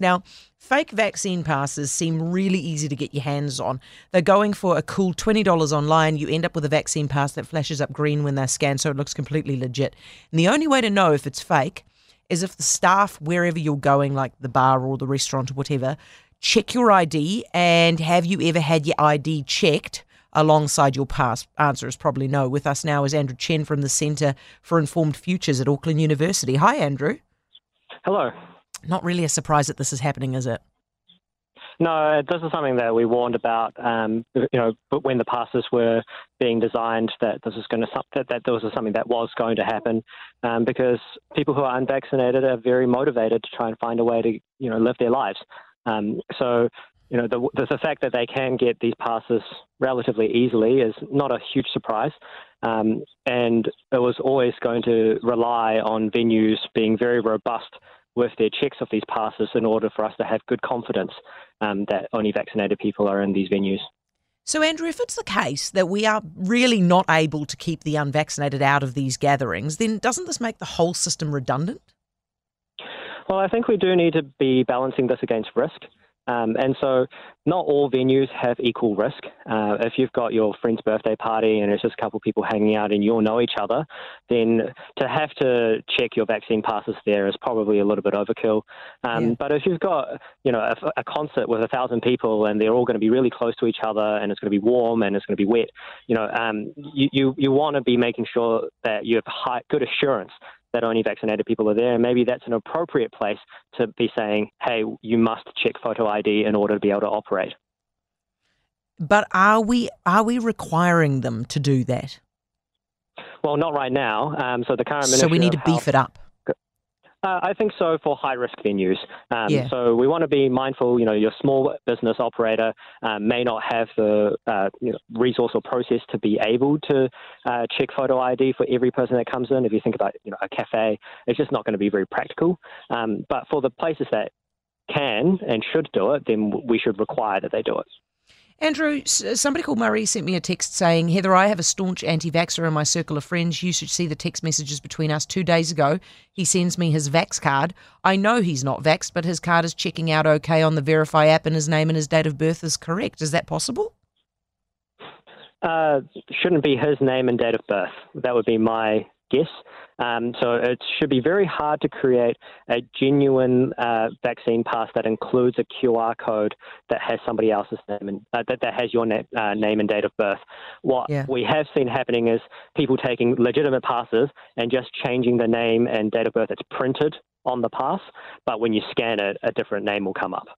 Now, fake vaccine passes seem really easy to get your hands on. They're going for a cool $20 online. You end up with a vaccine pass that flashes up green when they're scanned, so it looks completely legit. And the only way to know if it's fake is if the staff, wherever you're going, like the bar or the restaurant or whatever, check your ID and have you ever had your ID checked alongside your pass? Answer is probably no. With us now is Andrew Chen from the Centre for Informed Futures at Auckland University. Hi, Andrew. Hello. Not really a surprise that this is happening, is it? No, this is something that we warned about. Um, you know, when the passes were being designed, that this is going to that, that this was something that was going to happen, um, because people who are unvaccinated are very motivated to try and find a way to you know live their lives. Um, so you know, the, the, fact that they can get these passes relatively easily is not a huge surprise. Um, and it was always going to rely on venues being very robust with their checks of these passes in order for us to have good confidence um, that only vaccinated people are in these venues. So, Andrew, if it's the case that we are really not able to keep the unvaccinated out of these gatherings, then doesn't this make the whole system redundant? Well, I think we do need to be balancing this against risk. Um, and so, not all venues have equal risk. Uh, if you've got your friend's birthday party and it's just a couple of people hanging out and you all know each other, then to have to check your vaccine passes there is probably a little bit overkill. Um, yeah. But if you've got, you know, a, a, concert with a thousand people and they're all going to be really close to each other and it's going to be warm and it's going to be wet, you know, um, you you, you want to be making sure that you have high, good assurance that only vaccinated people are there. And maybe that's an appropriate place to be saying, hey, you must check photo ID in order to be able to operate. But are we are we requiring them to do that? Well, not right now. Um, so the current so we need to beef it up. Uh, I think so for high risk venues. Um, yeah. So we want to be mindful. You know, your small business operator um, may not have the uh, you know, resource or process to be able to uh, check photo ID for every person that comes in. If you think about you know a cafe, it's just not going to be very practical. Um, but for the places that can and should do it, then we should require that they do it. Andrew, somebody called Murray sent me a text saying, Heather, I have a staunch anti vaxxer in my circle of friends. You should see the text messages between us two days ago. He sends me his Vax card. I know he's not vaxxed, but his card is checking out okay on the Verify app and his name and his date of birth is correct. Is that possible? Uh, shouldn't be his name and date of birth. That would be my guess. Um, so it should be very hard to create a genuine uh, vaccine pass that includes a QR code that has somebody else's name and uh, that, that has your na- uh, name and date of birth. What yeah. we have seen happening is people taking legitimate passes and just changing the name and date of birth that's printed on the pass, but when you scan it, a different name will come up.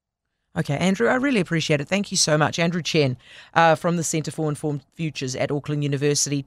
Okay, Andrew, I really appreciate it. Thank you so much. Andrew Chen uh, from the Centre for Informed Futures at Auckland University.